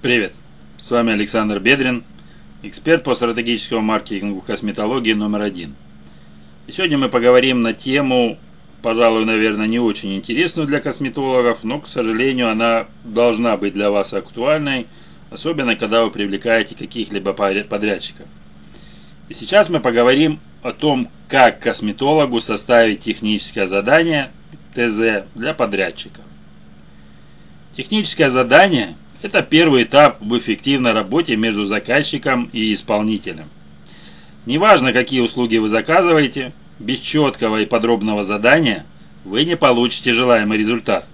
Привет! С вами Александр Бедрин, эксперт по стратегическому маркетингу косметологии номер один. И сегодня мы поговорим на тему, пожалуй, наверное, не очень интересную для косметологов, но, к сожалению, она должна быть для вас актуальной, особенно когда вы привлекаете каких-либо подрядчиков. И сейчас мы поговорим о том, как косметологу составить техническое задание ТЗ для подрядчика. Техническое задание – это первый этап в эффективной работе между заказчиком и исполнителем. Неважно, какие услуги вы заказываете, без четкого и подробного задания вы не получите желаемый результат.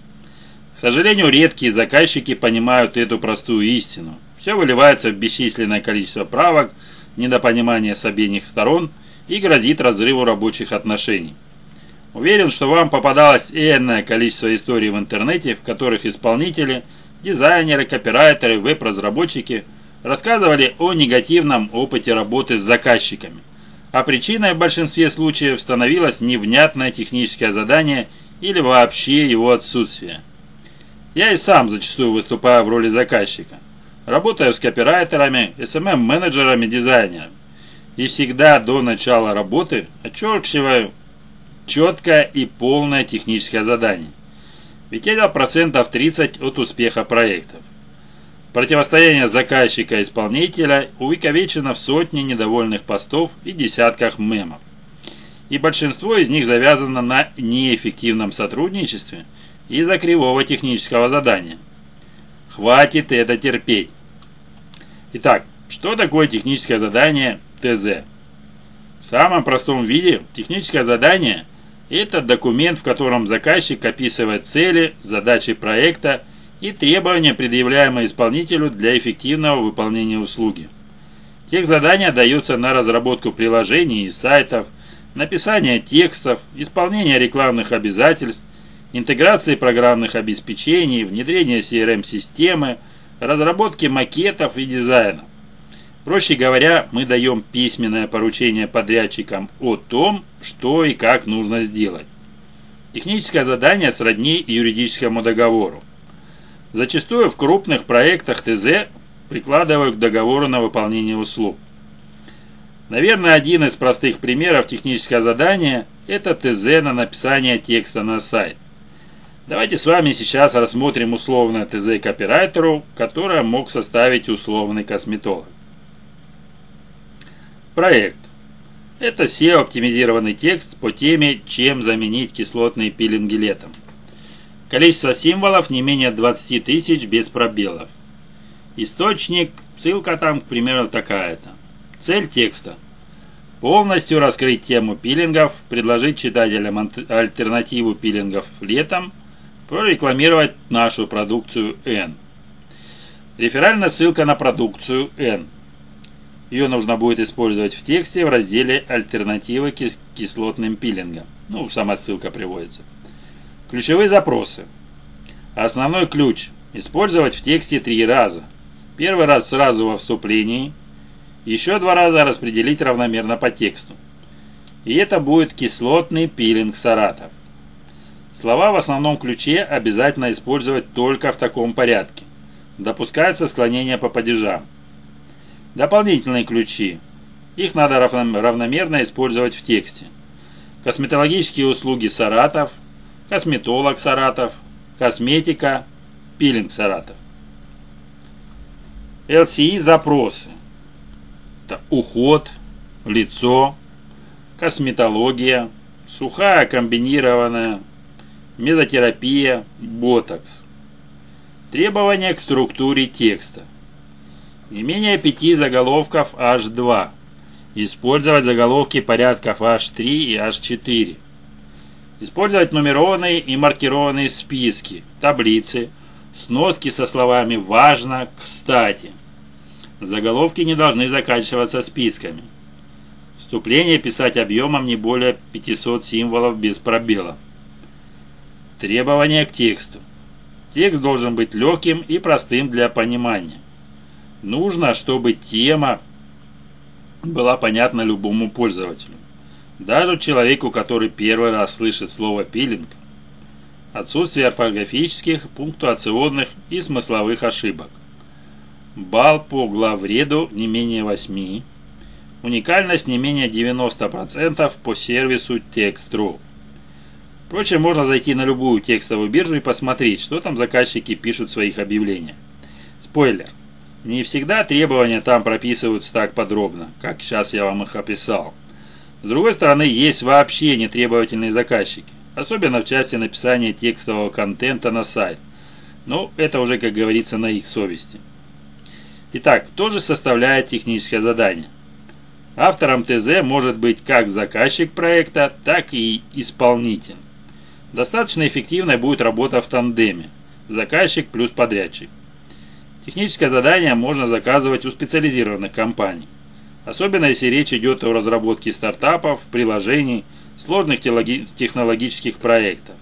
К сожалению, редкие заказчики понимают эту простую истину. Все выливается в бесчисленное количество правок, недопонимание с обеих сторон и грозит разрыву рабочих отношений. Уверен, что вам попадалось энное количество историй в интернете, в которых исполнители – дизайнеры, копирайтеры, веб-разработчики рассказывали о негативном опыте работы с заказчиками. А причиной в большинстве случаев становилось невнятное техническое задание или вообще его отсутствие. Я и сам зачастую выступаю в роли заказчика. Работаю с копирайтерами, SMM-менеджерами, дизайнерами. И всегда до начала работы отчеркиваю четкое и полное техническое задание. Ведь это процентов 30 от успеха проектов. Противостояние заказчика и исполнителя увековечено в сотне недовольных постов и десятках мемов. И большинство из них завязано на неэффективном сотрудничестве из-за кривого технического задания. Хватит это терпеть. Итак, что такое техническое задание ТЗ? В самом простом виде техническое задание – это документ, в котором заказчик описывает цели, задачи проекта и требования, предъявляемые исполнителю для эффективного выполнения услуги. Тех задания даются на разработку приложений и сайтов, написание текстов, исполнение рекламных обязательств, интеграции программных обеспечений, внедрение CRM-системы, разработки макетов и дизайна. Проще говоря, мы даем письменное поручение подрядчикам о том, что и как нужно сделать. Техническое задание сродни юридическому договору. Зачастую в крупных проектах ТЗ прикладывают к договору на выполнение услуг. Наверное, один из простых примеров технического задания – это ТЗ на написание текста на сайт. Давайте с вами сейчас рассмотрим условное ТЗ копирайтеру, которое мог составить условный косметолог. Проект. Это SEO-оптимизированный текст по теме «Чем заменить кислотные пилинги летом». Количество символов не менее 20 тысяч без пробелов. Источник, ссылка там, к примеру, такая-то. Цель текста. Полностью раскрыть тему пилингов, предложить читателям альтернативу пилингов летом, прорекламировать нашу продукцию N. Реферальная ссылка на продукцию N. Ее нужно будет использовать в тексте в разделе «Альтернативы кислотным пилингам». Ну, сама ссылка приводится. Ключевые запросы. Основной ключ. Использовать в тексте три раза. Первый раз сразу во вступлении. Еще два раза распределить равномерно по тексту. И это будет кислотный пилинг Саратов. Слова в основном ключе обязательно использовать только в таком порядке. Допускается склонение по падежам. Дополнительные ключи. Их надо равномерно использовать в тексте. Косметологические услуги Саратов, косметолог Саратов, косметика, пилинг Саратов. LCI запросы. Это уход, лицо, косметология, сухая комбинированная, мезотерапия, ботокс. Требования к структуре текста. Не менее пяти заголовков H2. Использовать заголовки порядков H3 и H4. Использовать нумерованные и маркированные списки, таблицы, сноски со словами «важно», «кстати». Заголовки не должны заканчиваться списками. Вступление писать объемом не более 500 символов без пробелов. Требования к тексту. Текст должен быть легким и простым для понимания. Нужно, чтобы тема была понятна любому пользователю. Даже человеку, который первый раз слышит слово «пилинг». Отсутствие орфографических, пунктуационных и смысловых ошибок. балл по главреду не менее 8, уникальность не менее 90% по сервису Text.ru. Впрочем, можно зайти на любую текстовую биржу и посмотреть, что там заказчики пишут в своих объявлениях. Спойлер. Не всегда требования там прописываются так подробно, как сейчас я вам их описал. С другой стороны, есть вообще нетребовательные заказчики, особенно в части написания текстового контента на сайт. Но это уже, как говорится, на их совести. Итак, кто же составляет техническое задание? Автором ТЗ может быть как заказчик проекта, так и исполнитель. Достаточно эффективной будет работа в тандеме. Заказчик плюс подрядчик. Техническое задание можно заказывать у специализированных компаний. Особенно если речь идет о разработке стартапов, приложений, сложных технологических проектов.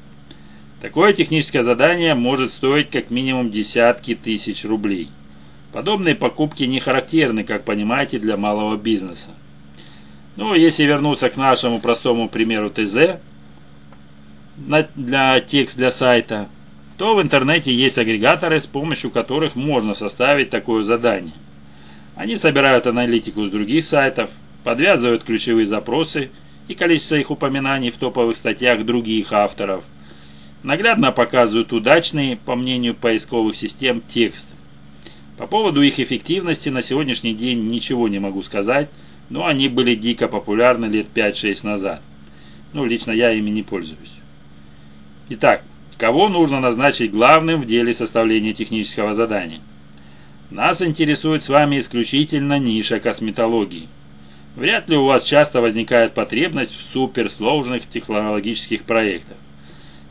Такое техническое задание может стоить как минимум десятки тысяч рублей. Подобные покупки не характерны, как понимаете, для малого бизнеса. Ну, если вернуться к нашему простому примеру ТЗ, для текст для сайта, то в интернете есть агрегаторы, с помощью которых можно составить такое задание. Они собирают аналитику с других сайтов, подвязывают ключевые запросы и количество их упоминаний в топовых статьях других авторов, наглядно показывают удачные, по мнению поисковых систем, тексты. По поводу их эффективности на сегодняшний день ничего не могу сказать, но они были дико популярны лет 5-6 назад. Ну, лично я ими не пользуюсь. Итак, Кого нужно назначить главным в деле составления технического задания? Нас интересует с вами исключительно ниша косметологии. Вряд ли у вас часто возникает потребность в суперсложных технологических проектах.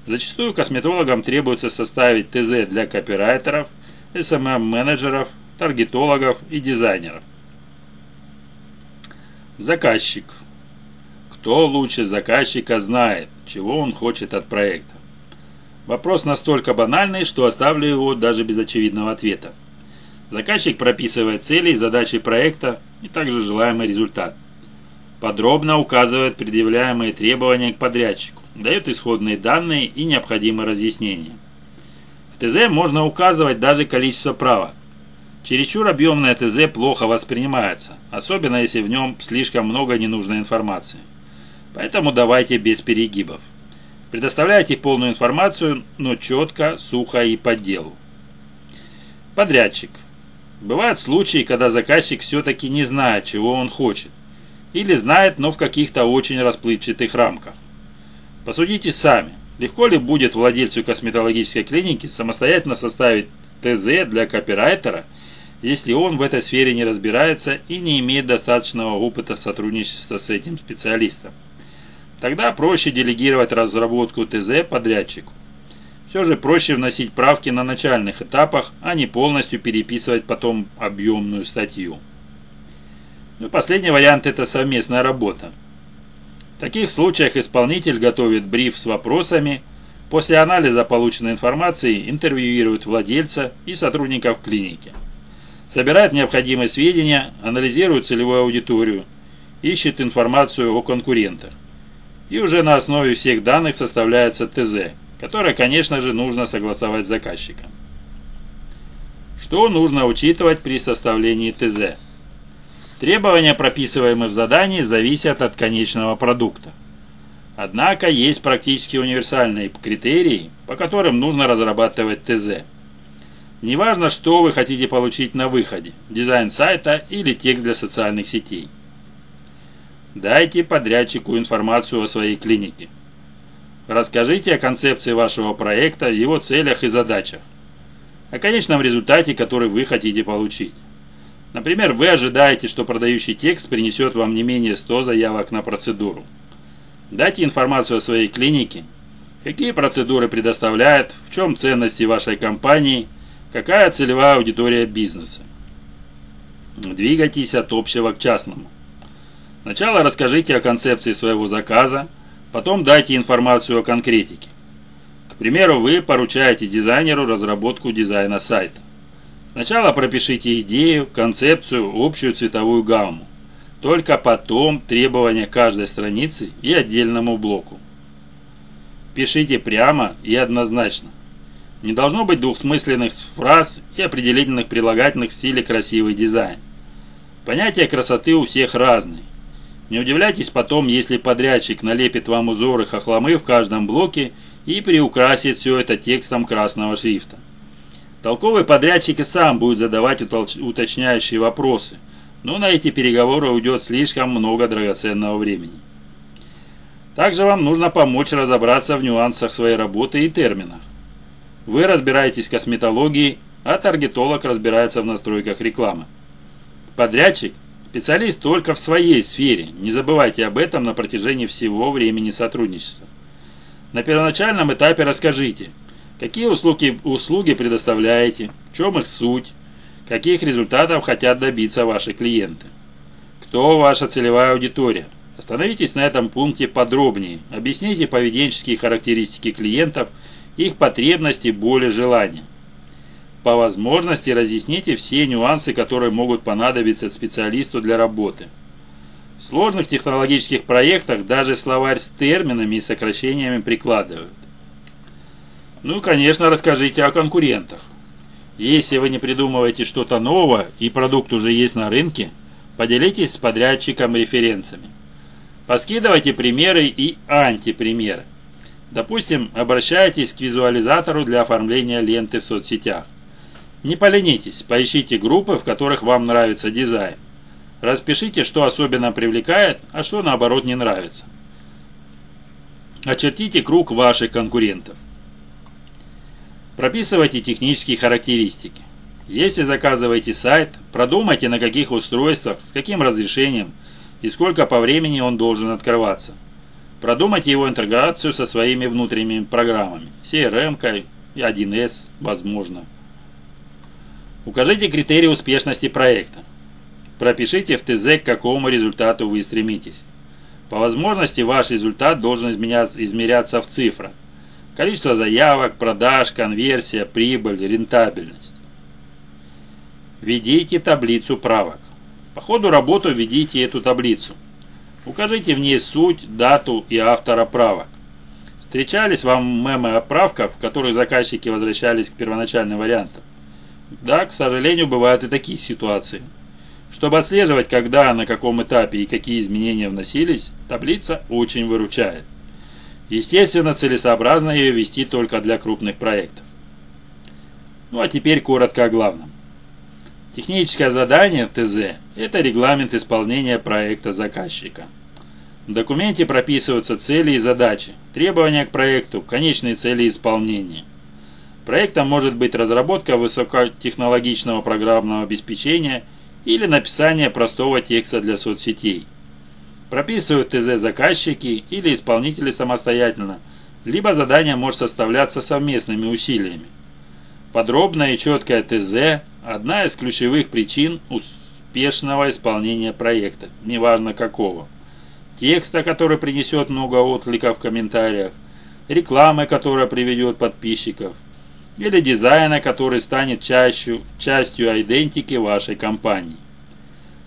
Зачастую косметологам требуется составить ТЗ для копирайтеров, SMM-менеджеров, таргетологов и дизайнеров. Заказчик. Кто лучше заказчика знает, чего он хочет от проекта? Вопрос настолько банальный, что оставлю его даже без очевидного ответа. Заказчик прописывает цели и задачи проекта и также желаемый результат. Подробно указывает предъявляемые требования к подрядчику, дает исходные данные и необходимые разъяснения. В ТЗ можно указывать даже количество правок. Чересчур объемное ТЗ плохо воспринимается, особенно если в нем слишком много ненужной информации. Поэтому давайте без перегибов. Предоставляйте полную информацию, но четко, сухо и по делу. Подрядчик. Бывают случаи, когда заказчик все-таки не знает, чего он хочет. Или знает, но в каких-то очень расплывчатых рамках. Посудите сами. Легко ли будет владельцу косметологической клиники самостоятельно составить ТЗ для копирайтера, если он в этой сфере не разбирается и не имеет достаточного опыта сотрудничества с этим специалистом? Тогда проще делегировать разработку ТЗ подрядчику. Все же проще вносить правки на начальных этапах, а не полностью переписывать потом объемную статью. Ну и последний вариант – это совместная работа. В таких случаях исполнитель готовит бриф с вопросами, после анализа полученной информации интервьюирует владельца и сотрудников клиники. Собирает необходимые сведения, анализирует целевую аудиторию, ищет информацию о конкурентах и уже на основе всех данных составляется ТЗ, которое, конечно же, нужно согласовать с заказчиком. Что нужно учитывать при составлении ТЗ? Требования, прописываемые в задании, зависят от конечного продукта. Однако есть практически универсальные критерии, по которым нужно разрабатывать ТЗ. Неважно, что вы хотите получить на выходе – дизайн сайта или текст для социальных сетей – Дайте подрядчику информацию о своей клинике. Расскажите о концепции вашего проекта, его целях и задачах. О конечном результате, который вы хотите получить. Например, вы ожидаете, что продающий текст принесет вам не менее 100 заявок на процедуру. Дайте информацию о своей клинике, какие процедуры предоставляет, в чем ценности вашей компании, какая целевая аудитория бизнеса. Двигайтесь от общего к частному. Сначала расскажите о концепции своего заказа, потом дайте информацию о конкретике. К примеру, вы поручаете дизайнеру разработку дизайна сайта. Сначала пропишите идею, концепцию, общую цветовую гамму. Только потом требования каждой страницы и отдельному блоку. Пишите прямо и однозначно. Не должно быть двухсмысленных фраз и определительных прилагательных в стиле красивый дизайн. Понятие красоты у всех разные. Не удивляйтесь потом, если подрядчик налепит вам узоры хохломы в каждом блоке и приукрасит все это текстом красного шрифта. Толковый подрядчик и сам будет задавать уточняющие вопросы, но на эти переговоры уйдет слишком много драгоценного времени. Также вам нужно помочь разобраться в нюансах своей работы и терминах. Вы разбираетесь в косметологии, а таргетолог разбирается в настройках рекламы. Подрядчик – специалист только в своей сфере, не забывайте об этом на протяжении всего времени сотрудничества. На первоначальном этапе расскажите, какие услуги, услуги предоставляете, в чем их суть, каких результатов хотят добиться ваши клиенты. Кто ваша целевая аудитория? Остановитесь на этом пункте подробнее, объясните поведенческие характеристики клиентов – их потребности, боли, желания. По возможности разъясните все нюансы, которые могут понадобиться специалисту для работы. В сложных технологических проектах даже словарь с терминами и сокращениями прикладывают. Ну и, конечно, расскажите о конкурентах. Если вы не придумываете что-то новое и продукт уже есть на рынке, поделитесь с подрядчиком референсами. Поскидывайте примеры и антипримеры. Допустим, обращаетесь к визуализатору для оформления ленты в соцсетях. Не поленитесь, поищите группы, в которых вам нравится дизайн. Распишите, что особенно привлекает, а что наоборот не нравится. Очертите круг ваших конкурентов. Прописывайте технические характеристики. Если заказываете сайт, продумайте на каких устройствах, с каким разрешением и сколько по времени он должен открываться. Продумайте его интеграцию со своими внутренними программами, CRM, 1С, возможно. Укажите критерии успешности проекта. Пропишите в ТЗ, к какому результату вы стремитесь. По возможности ваш результат должен измеряться в цифрах. Количество заявок, продаж, конверсия, прибыль, рентабельность. Введите таблицу правок. По ходу работы введите эту таблицу. Укажите в ней суть, дату и автора правок. Встречались вам мемы о правках, в которых заказчики возвращались к первоначальным вариантам? Да, к сожалению, бывают и такие ситуации. Чтобы отслеживать, когда, на каком этапе и какие изменения вносились, таблица очень выручает. Естественно, целесообразно ее вести только для крупных проектов. Ну а теперь коротко о главном. Техническое задание ТЗ – это регламент исполнения проекта заказчика. В документе прописываются цели и задачи, требования к проекту, конечные цели исполнения. Проектом может быть разработка высокотехнологичного программного обеспечения или написание простого текста для соцсетей. Прописывают ТЗ заказчики или исполнители самостоятельно, либо задание может составляться совместными усилиями. Подробное и четкое ТЗ – одна из ключевых причин успешного исполнения проекта, неважно какого. Текста, который принесет много откликов в комментариях, рекламы, которая приведет подписчиков, или дизайна, который станет частью, частью идентики вашей компании.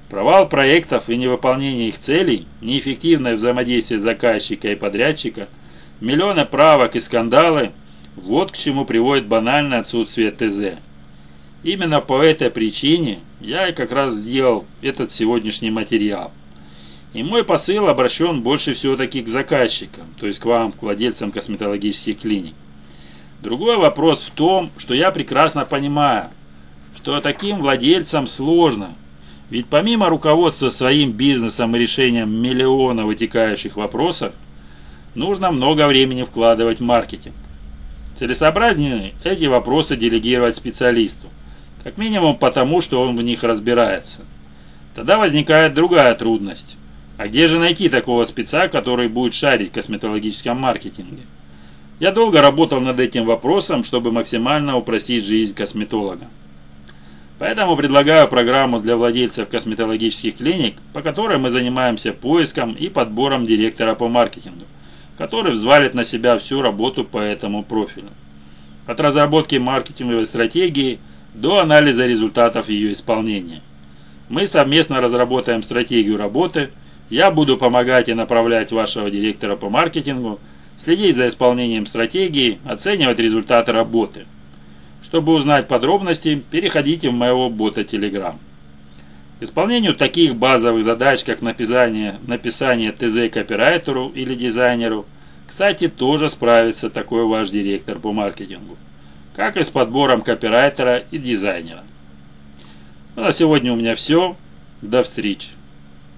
Провал проектов и невыполнение их целей, неэффективное взаимодействие заказчика и подрядчика, миллионы правок и скандалы – вот к чему приводит банальное отсутствие ТЗ. Именно по этой причине я и как раз сделал этот сегодняшний материал. И мой посыл обращен больше все-таки к заказчикам, то есть к вам, к владельцам косметологических клиник. Другой вопрос в том, что я прекрасно понимаю, что таким владельцам сложно. Ведь помимо руководства своим бизнесом и решением миллиона вытекающих вопросов, нужно много времени вкладывать в маркетинг. Целесообразнее эти вопросы делегировать специалисту, как минимум потому, что он в них разбирается. Тогда возникает другая трудность. А где же найти такого спеца, который будет шарить в косметологическом маркетинге? Я долго работал над этим вопросом, чтобы максимально упростить жизнь косметолога. Поэтому предлагаю программу для владельцев косметологических клиник, по которой мы занимаемся поиском и подбором директора по маркетингу который взвалит на себя всю работу по этому профилю. От разработки маркетинговой стратегии до анализа результатов ее исполнения. Мы совместно разработаем стратегию работы, я буду помогать и направлять вашего директора по маркетингу, следить за исполнением стратегии, оценивать результаты работы. Чтобы узнать подробности, переходите в моего бота Telegram. Исполнению таких базовых задач, как написание, написание ТЗ копирайтеру или дизайнеру, кстати, тоже справится такой ваш директор по маркетингу, как и с подбором копирайтера и дизайнера. Ну, на сегодня у меня все. До встречи.